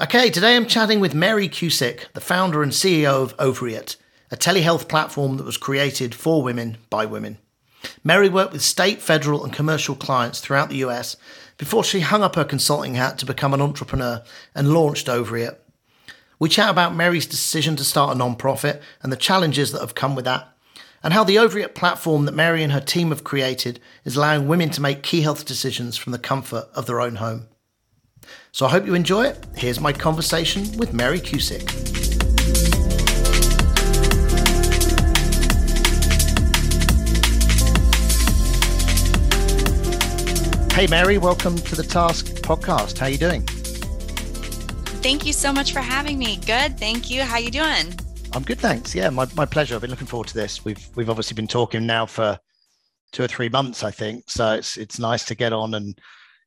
Okay, today I'm chatting with Mary Cusick, the founder and CEO of Ovaryit, a telehealth platform that was created for women by women. Mary worked with state, federal, and commercial clients throughout the US before she hung up her consulting hat to become an entrepreneur and launched Ovaryit. We chat about Mary's decision to start a non-profit and the challenges that have come with that, and how the Ovaryit platform that Mary and her team have created is allowing women to make key health decisions from the comfort of their own home. So I hope you enjoy it. Here's my conversation with Mary Cusick. Hey Mary, welcome to the Task podcast. How are you doing? Thank you so much for having me. Good, thank you. How you doing? I'm good, thanks. Yeah, my, my pleasure. I've been looking forward to this. We've we've obviously been talking now for two or three months, I think. So it's it's nice to get on and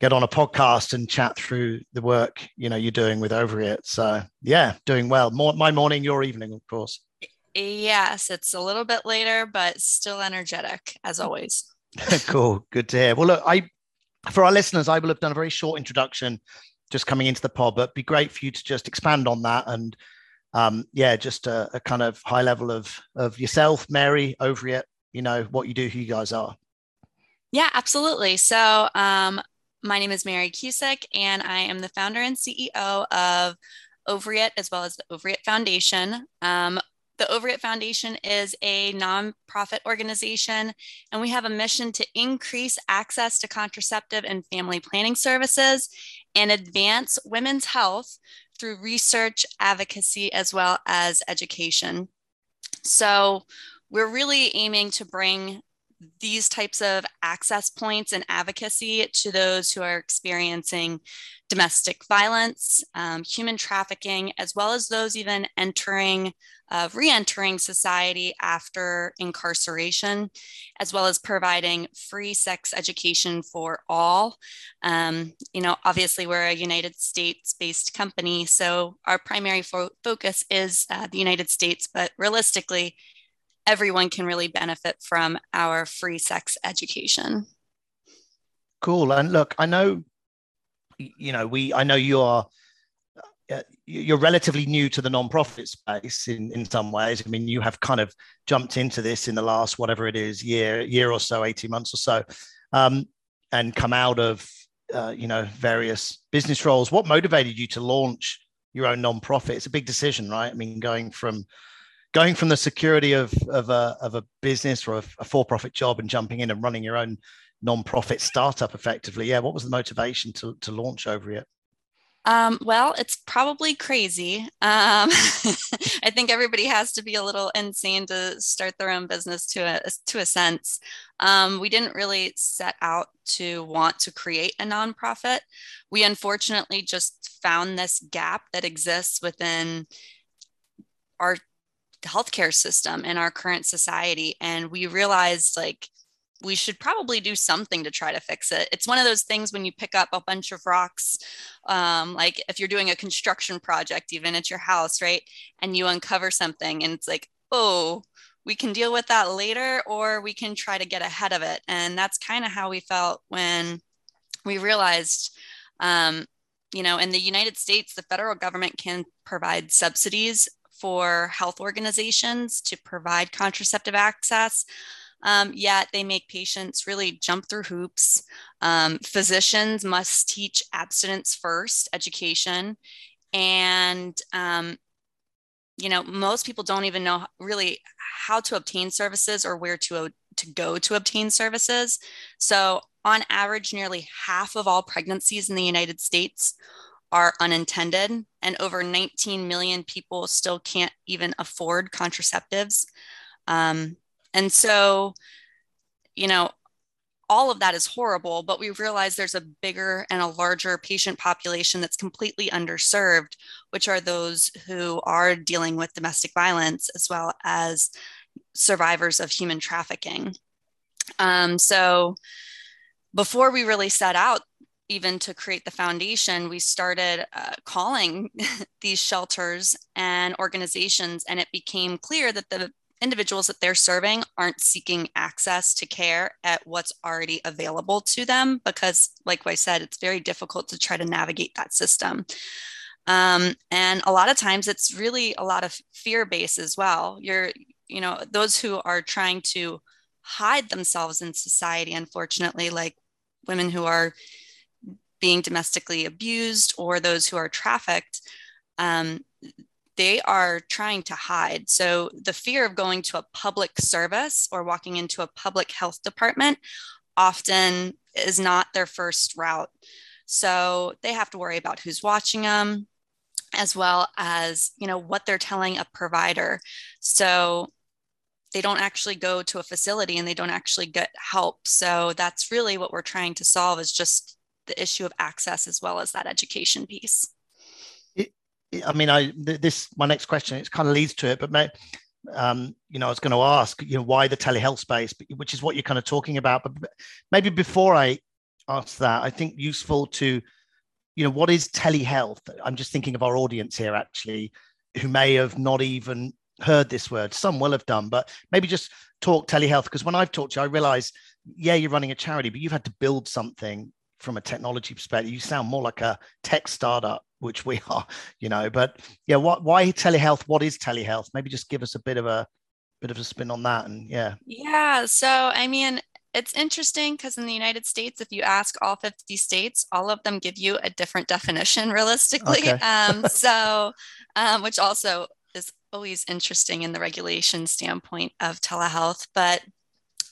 get on a podcast and chat through the work you know you're doing with Ovaryit. So yeah, doing well. More, my morning, your evening, of course. Yes, it's a little bit later, but still energetic as always. cool, good to hear. Well, look, I for our listeners, I will have done a very short introduction just coming into the pod, but be great for you to just expand on that and um, yeah, just a, a, kind of high level of of yourself, Mary, Ovaryit, you know, what you do, who you guys are. Yeah, absolutely. So um, my name is Mary Cusick, and I am the founder and CEO of Ovaryit as well as the Ovaryit Foundation. Um, the Ovariate Foundation is a nonprofit organization, and we have a mission to increase access to contraceptive and family planning services and advance women's health through research, advocacy, as well as education. So, we're really aiming to bring these types of access points and advocacy to those who are experiencing domestic violence, um, human trafficking, as well as those even entering, uh, re entering society after incarceration, as well as providing free sex education for all. Um, you know, obviously, we're a United States based company, so our primary fo- focus is uh, the United States, but realistically, everyone can really benefit from our free sex education. Cool. And look, I know, you know, we, I know you are, uh, you're relatively new to the nonprofit space in, in some ways. I mean, you have kind of jumped into this in the last, whatever it is, year, year or so, 18 months or so, um, and come out of, uh, you know, various business roles. What motivated you to launch your own nonprofit? It's a big decision, right? I mean, going from, going from the security of of a of a business or a, a for-profit job and jumping in and running your own non-profit startup effectively yeah what was the motivation to to launch Ovaryit um, well, it's probably crazy. Um, I think everybody has to be a little insane to start their own business to a to a sense. Um, we didn't really set out to want to create a nonprofit. We unfortunately just found this gap that exists within our healthcare system in our current society and we realized like we should probably do something to try to fix it. It's one of those things when you pick up a bunch of rocks, um, like if you're doing a construction project, even at your house, right? And you uncover something and it's like, oh, we can deal with that later or we can try to get ahead of it. And that's kind of how we felt when we realized, um, you know, in the United States, the federal government can provide subsidies for health organizations to provide contraceptive access. Um, yet they make patients really jump through hoops. Um, physicians must teach abstinence first education. And, um, you know, most people don't even know really how to obtain services or where to, to go to obtain services. So, on average, nearly half of all pregnancies in the United States are unintended, and over 19 million people still can't even afford contraceptives. Um, and so, you know, all of that is horrible, but we realize there's a bigger and a larger patient population that's completely underserved, which are those who are dealing with domestic violence as well as survivors of human trafficking. Um, so, before we really set out even to create the foundation, we started uh, calling these shelters and organizations, and it became clear that the individuals that they're serving aren't seeking access to care at what's already available to them because like i said it's very difficult to try to navigate that system. Um, and a lot of times it's really a lot of fear based as well. You're you know those who are trying to hide themselves in society unfortunately like women who are being domestically abused or those who are trafficked um, they are trying to hide. So the fear of going to a public service or walking into a public health department often is not their first route. So they have to worry about who's watching them as well as, you know, what they're telling a provider. So they don't actually go to a facility and they don't actually get help. So that's really what we're trying to solve is just the issue of access as well as that education piece. I mean, I this my next question. It kind of leads to it, but may, um, you know, I was going to ask, you know, why the telehealth space, which is what you're kind of talking about. But maybe before I ask that, I think useful to, you know, what is telehealth? I'm just thinking of our audience here, actually, who may have not even heard this word. Some will have done, but maybe just talk telehealth because when I've talked to you, I realize, yeah, you're running a charity, but you've had to build something from a technology perspective. You sound more like a tech startup which we are, you know. But yeah, what why telehealth? What is telehealth? Maybe just give us a bit of a bit of a spin on that. And yeah. Yeah. So I mean, it's interesting because in the United States, if you ask all 50 states, all of them give you a different definition realistically. Okay. um, so, um, which also is always interesting in the regulation standpoint of telehealth. But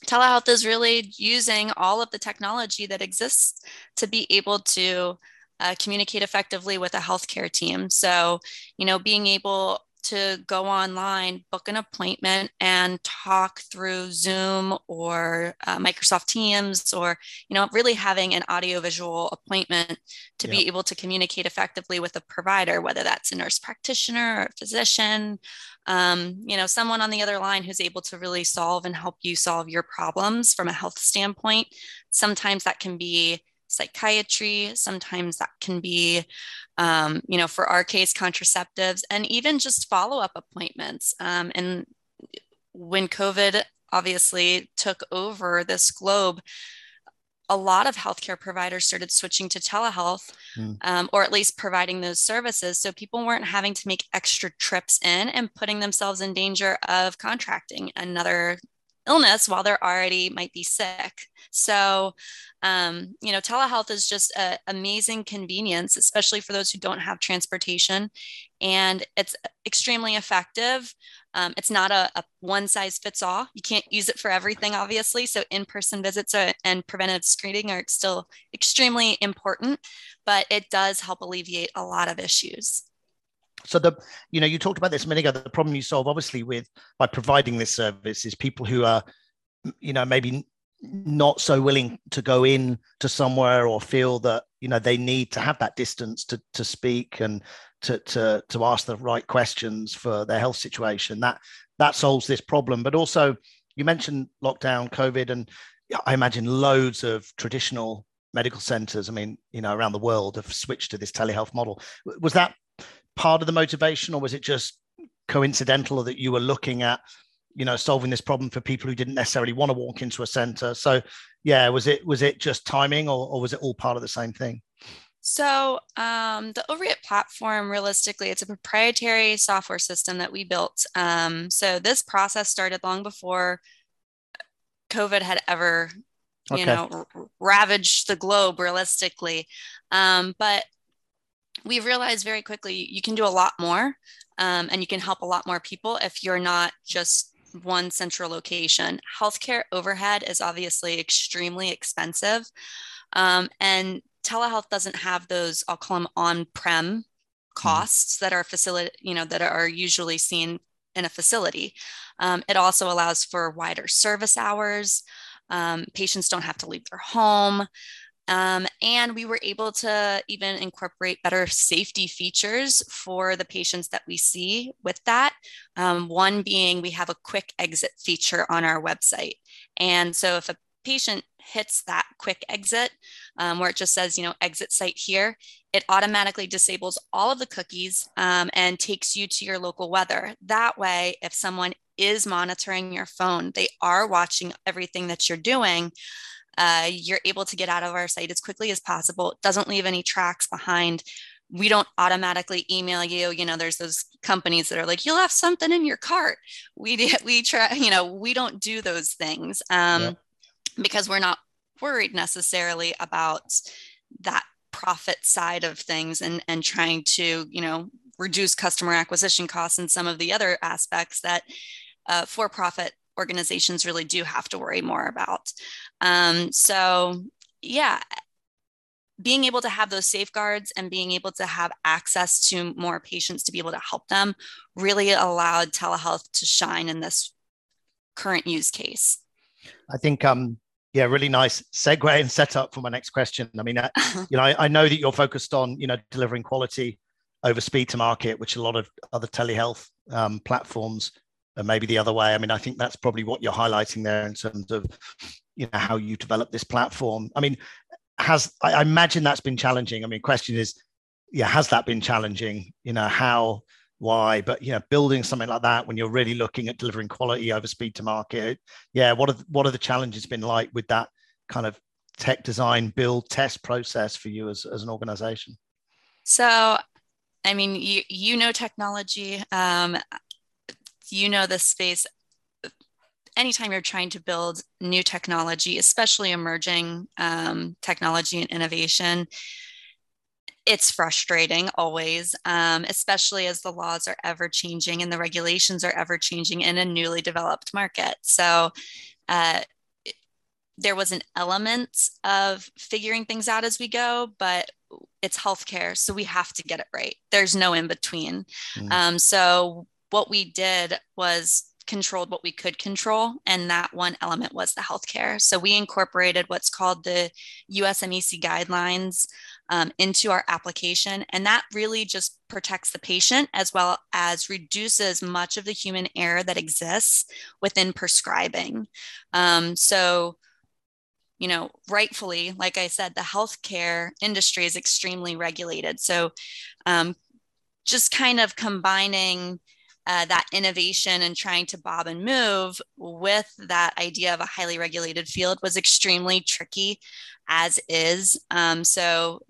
telehealth is really using all of the technology that exists to be able to uh, communicate effectively with a healthcare team. So, you know, being able to go online, book an appointment, and talk through Zoom or uh, Microsoft Teams, or you know, really having an audiovisual appointment to yep. be able to communicate effectively with a provider, whether that's a nurse practitioner or a physician, um, you know, someone on the other line who's able to really solve and help you solve your problems from a health standpoint. Sometimes that can be psychiatry. Sometimes that can be, um, you know, for our case, contraceptives and even just follow up appointments. Um, and when COVID obviously took over this globe, a lot of healthcare providers started switching to telehealth mm. um, or at least providing those services. So people weren't having to make extra trips in and putting themselves in danger of contracting another illness while they're already might be sick. So, um, you know, telehealth is just an amazing convenience, especially for those who don't have transportation. And it's extremely effective. Um, it's not a, a, one size fits all. You can't use it for everything, obviously. So, in person visits are, and preventive screening are still extremely important, but it does help alleviate a lot of issues so the you know you talked about this a minute ago the problem you solve obviously with by providing this service is people who are you know maybe not so willing to go in to somewhere or feel that you know they need to have that distance to to speak and to to to ask the right questions for their health situation. That that solves this problem. But also you mentioned lockdown covid and i imagine loads of traditional medical centers i mean you know around the world have switched to this telehealth model. Was that part of the motivation, or was it just coincidental that you were looking at, you know, solving this problem for people who didn't necessarily want to walk into a center? So, yeah, was it was it just timing, or, or was it all part of the same thing? So, um, the Ovaryit platform, realistically, it's a proprietary software system that we built. Um, so, this process started long before COVID had ever, you okay. know, ravaged the globe realistically. Um, but we realized very quickly you can do a lot more um, and you can help a lot more people if you're not just one central location. Healthcare overhead is obviously extremely expensive. Um, and telehealth doesn't have those, I'll call them on prem hmm. costs that are facility, you know, that are usually seen in a facility. Um, it also allows for wider service hours. Um, patients don't have to leave their home. Um, and we were able to even incorporate better safety features for the patients that we see with that. Um, one being we have a quick exit feature on our website. And so if a patient hits that quick exit um, where it just says, you know, exit site here, it automatically disables all of the cookies um, and takes you to your local weather. That way, if someone is monitoring your phone, they are watching everything that you're doing. Uh, you're able to get out of our site as quickly as possible. It doesn't leave any tracks behind. We don't automatically email you. You know, there's those companies that are like, "You'll have something in your cart." We we try. You know, we don't do those things um, yep. because we're not worried necessarily about that profit side of things and and trying to you know reduce customer acquisition costs and some of the other aspects that uh, for profit organizations really do have to worry more about. Um, so, yeah, being able to have those safeguards and being able to have access to more patients to be able to help them really allowed telehealth to shine in this current use case. I think um, yeah, really nice segue and setup for my next question. I mean, uh, you know, I, I, know that you're focused on you know delivering quality over speed to market, which a lot of other telehealth um, platforms and maybe the other way. I mean, I think that's probably what you're highlighting there in terms of you know how you develop this platform. I mean, has I, imagine that's been challenging. I mean, question is, yeah, has that been challenging? You know, how, why? But you know, building something like that when you're really looking at delivering quality over speed to market, yeah, what are what are the challenges been like with that kind of tech design, build, test process for you as, as an organization? So I mean, you you know technology. Um, you know the space anytime you're trying to build new technology especially emerging um, technology and innovation it's frustrating always um, especially as the laws are ever changing and the regulations are ever changing in a newly developed market. So uh, there was an element of figuring things out as we go but it's healthcare so we have to get it right. There's no in between mm. um, so what we did was controlled what we could control and that one element was the healthcare. So we incorporated what's called the US MEC guidelines um, into our application and that really just protects the patient as well as reduces much of the human error that exists within prescribing. Um, so you know rightfully like i said the healthcare industry is extremely regulated. So um, just kind of combining uh, that innovation and trying to bob and move with that idea of a highly regulated field was extremely tricky as is. Um, so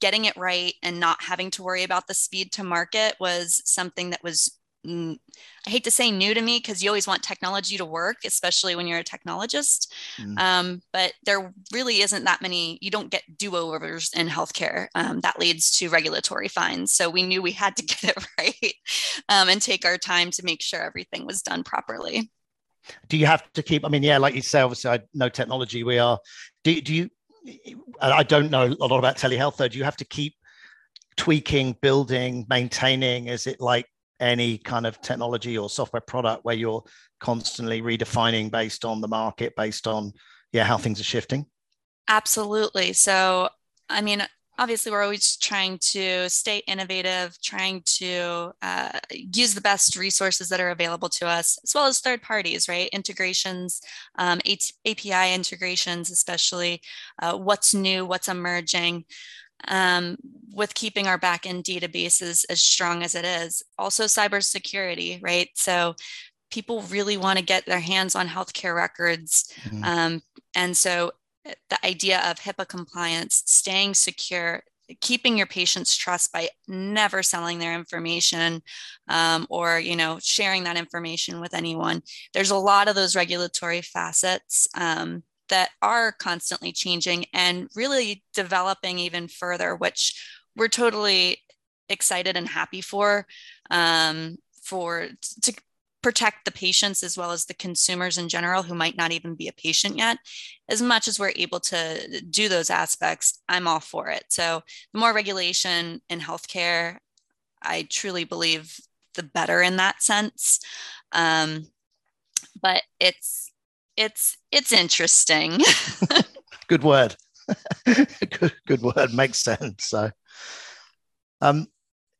getting it right and not having to worry about the speed to market was something that was I hate to say new to me because you always want technology to work, especially when you're a technologist. Mm. Um, but there really isn't that many, you don't get do overs in healthcare. Um, that leads to regulatory fines. So we knew we had to get it right um, and take our time to make sure everything was done properly. Do you have to keep, I mean, yeah, like you say, obviously, I know technology. We are, do, do you, I don't know a lot about telehealth though. Do you have to keep tweaking, building, maintaining? Is it like any kind of technology or software product where you're constantly redefining based on the market, based on yeah how things are shifting? Absolutely. So, I mean, obviously, we're always trying to stay innovative, trying to uh, use the best resources that are available to us, as well as third parties, right? Integrations, um, API integrations, especially uh, what's new, what's emerging um, with keeping our backend databases as strong as it is. Also, cybersecurity, right? So people really want to get their hands on healthcare records. Mm-hmm. Um, and so eh, the idea of HIPAA compliance, staying secure, keeping your patients trust by never selling their information um, or you know sharing that information with anyone there's a lot of those regulatory facets um, that are constantly changing and really developing even further, which we're totally excited and happy for, um, for to protect the patients as well as the consumers in general who might not even be a patient yet. As much as we're able to do those aspects, I'm all for it. So the more regulation in healthcare, I truly believe the better in that sense. Um, but it's it's it's interesting. good word. good, good word makes sense. So, um,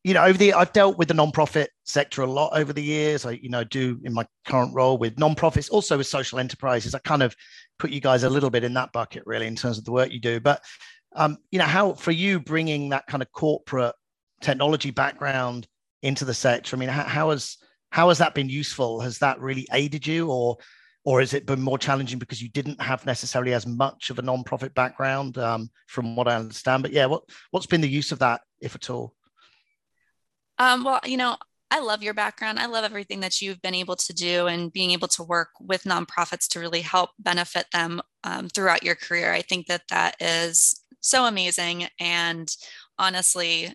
you know, over the I've dealt with the nonprofit sector a lot over the years. I, you know, do in my current role with nonprofits, also with social enterprises. I kind of put you guys a little bit in that bucket, really, in terms of the work you do. But um, you know, how for you bringing that kind of corporate technology background into the sector? I mean, how, how has how has that been useful? Has that really aided you, or or has it been more challenging because you didn't have necessarily as much of a nonprofit background, um, from what I understand? But yeah, what what's been the use of that, if at all? Um, well, you know, I love your background. I love everything that you've been able to do and being able to work with nonprofits to really help benefit them um, throughout your career. I think that that is so amazing. And honestly,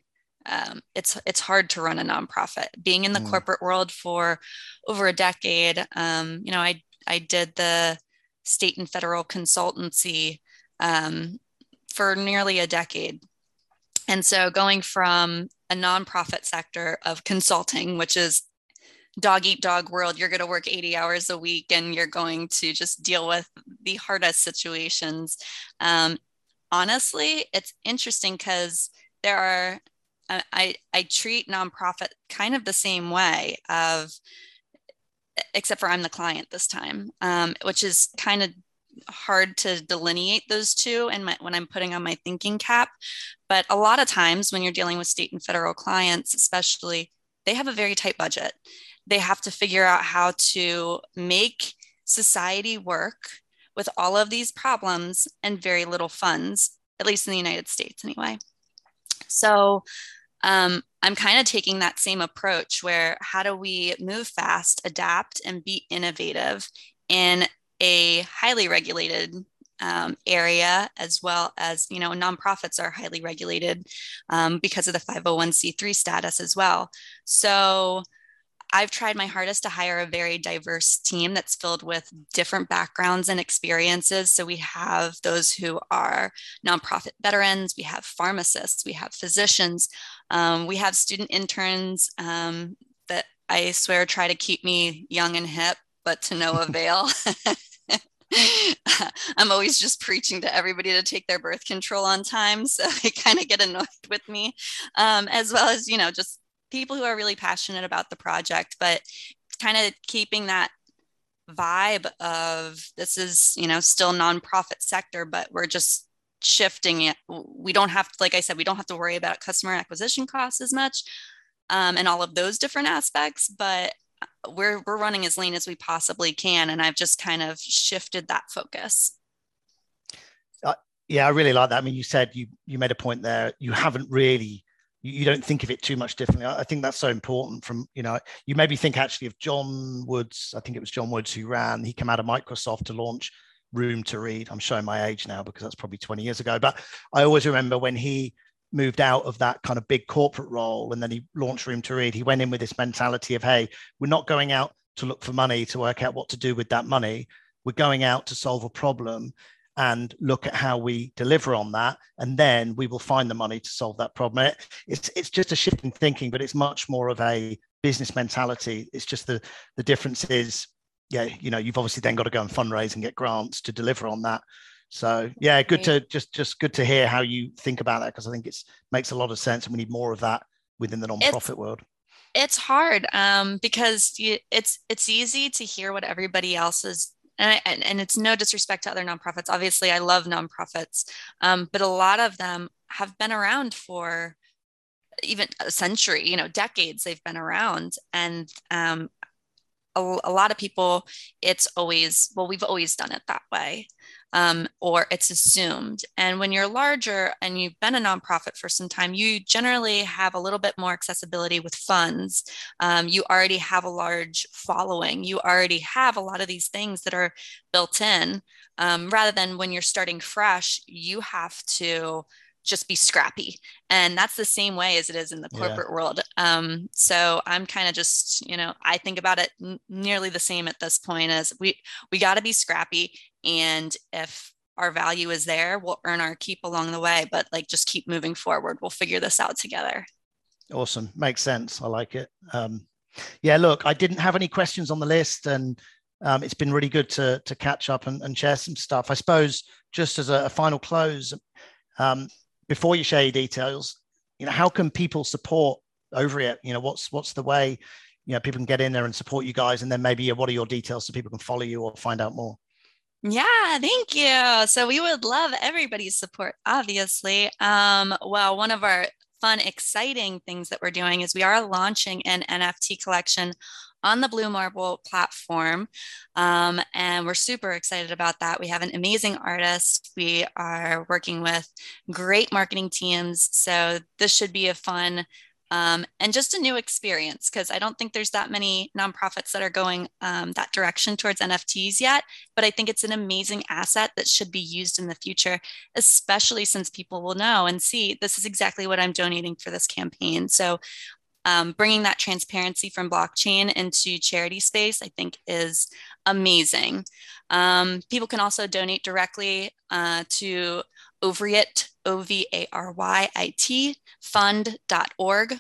um, it's it's hard to run a nonprofit. Being in the mm. corporate world for over a decade, um, you know, I I did the state and federal consultancy um, for nearly a decade, and so going from a nonprofit sector of consulting, which is dog eat dog world, you're going to work 80 hours a week and you're going to just deal with the hardest situations. Um, honestly, it's interesting because there are, I, I treat nonprofit kind of the same way of, except for I'm the client this time, um, which is kind of hard to delineate those two and when I'm putting on my thinking cap. But a lot of times when you're dealing with state and federal clients, especially, they have a very tight budget. They have to figure out how to make society work with all of these problems and very little funds, at least in the United States, anyway. So um, I'm kind of taking that same approach where how do we move fast, adapt, and be innovative in a highly regulated um, area as well as you know nonprofits are highly regulated um, because of the 501c3 status as well. So i've tried my hardest to hire a very diverse team that's filled with different backgrounds and experiences so we have those who are nonprofit veterans we have pharmacists we have physicians um, we have student interns um, that i swear try to keep me young and hip but to no avail I'm always just preaching to everybody to take their birth control on time. So they kind of get annoyed with me, um, as well as, you know, just people who are really passionate about the project, but kind of keeping that vibe of this is, you know, still nonprofit sector, but we're just shifting it. We don't have, like I said, we don't have to worry about customer acquisition costs as much um, and all of those different aspects, but we're we're running as lean as we possibly can and i've just kind of shifted that focus. Uh, yeah i really like that. I mean you said you you made a point there. You haven't really you, don't think of it too much differently I think that's so important from you know you maybe think actually of john woods i think it was john woods who ran he came out of microsoft to launch room to read i'm showing my age now because that's probably 20 years ago but i always remember when he moved out of that kind of big corporate role and then he launched Room to Read. He went in with this mentality of, hey, we're not going out to look for money to work out what to do with that money. We're going out to solve a problem and look at how we deliver on that. And then we will find the money to solve that problem. It, it's, it's just a shift in thinking, but it's much more of a business mentality. It's just the, the difference is, yeah, you know, you've obviously then got to go and fundraise and get grants to deliver on that. So yeah, good to just just good to hear how you think about that because I think it's makes a lot of sense and we need more of that within the nonprofit world. It's hard um, because you, it's it's easy to hear what everybody else is and, I, and, it's no disrespect to other nonprofits. Obviously, I love nonprofits, um, but a lot of them have been around for even a century, you know, decades. They've been around, and um, a, a, lot of people, it's always well, we've always done it that way um, or it's assumed. And when you're larger and you've been a nonprofit for some time, you generally have a little bit more accessibility with funds. Um, you already have a large following. You already have a lot of these things that are built in. Um, rather than when you're starting fresh, you have to just be scrappy and that's the same way as it is in the corporate yeah. world um, so i'm kind of just you know i think about it n- nearly the same at this point as we we got to be scrappy and if our value is there we'll earn our keep along the way but like just keep moving forward. We'll figure this out together. Awesome. Makes sense. I like it. Um, yeah look i didn't have any questions on the list and um, it's been really good to to catch up and, and share some stuff. I suppose just as a, a final close um, before you share your details, you know, how can people support Ovaryit? You know, what's what's the way? You know people can get in there and support you guys, and then maybe what are your details so people can follow you or find out more? Yeah, thank you. So we would love everybody's support, obviously. Um, well, one of our fun, exciting things that we're doing is we are launching an NFT collection on the Blue Marble platform. Um, and we're super excited about that. We have an amazing artist. We are working with great marketing teams. So this should be a fun um, and just a new experience because I don't think there's that many nonprofits that are going um, that direction towards NFTs yet. But I think it's an amazing asset that should be used in the future, especially since people will know and see this is exactly what I'm donating for this campaign. So um, bringing that transparency from blockchain into charity space, I think, is amazing. Um, people can also donate directly uh, to Ovaryit, O V A R Y I T, fund.org.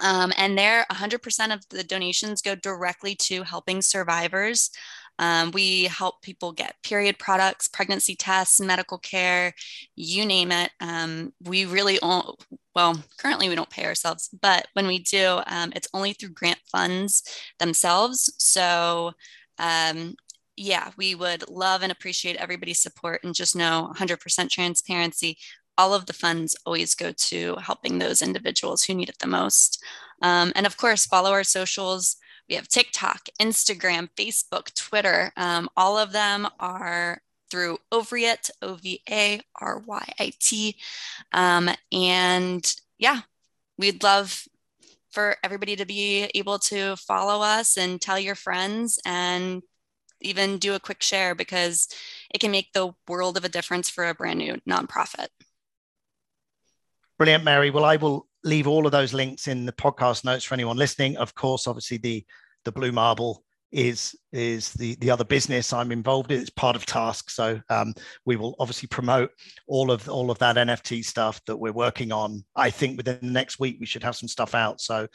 Um, and there, 100% of the donations go directly to helping survivors. Um, we help people get period products, pregnancy tests, medical care, you name it. Um, we really, well, currently we don't pay ourselves, but when we do, um, it's only through grant funds themselves. So um, yeah, we would love and appreciate everybody's support and just know 100% transparency. All of the funds always go to helping those individuals who need it the most. Um, and of course, follow our socials. We have TikTok, Instagram, Facebook, Twitter. Um, all of them are through Ovaryit, O V A R Y I T. Um, and yeah, we'd love for everybody to be able to follow us and tell your friends and even do a quick share because it can make the world of a difference for a brand new nonprofit. Brilliant, Mary. Well, I will leave all of those links in the podcast notes for anyone listening. Of course, obviously the the Blue Marble is is the the other business I'm involved in. It's part of Task, so um, we will obviously promote all of all of that NFT stuff that we're working on. I think within the next week we should have some stuff out. So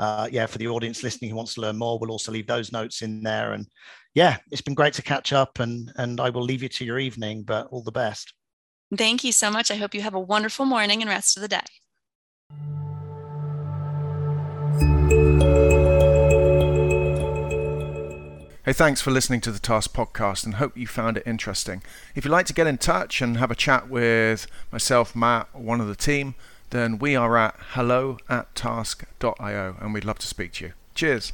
uh, yeah, for the audience listening who wants to learn more, we'll also leave those notes in there. And yeah, it's been great to catch up, and and I will leave you to your evening. But all the best. Thank you so much. I hope you have a wonderful morning and rest of the day. Hey, thanks for listening to the Task podcast and hope you found it interesting. If you'd like to get in touch and have a chat with myself, Matt, or one of the team, then we are at hello at task.io and we'd love to speak to you. Cheers.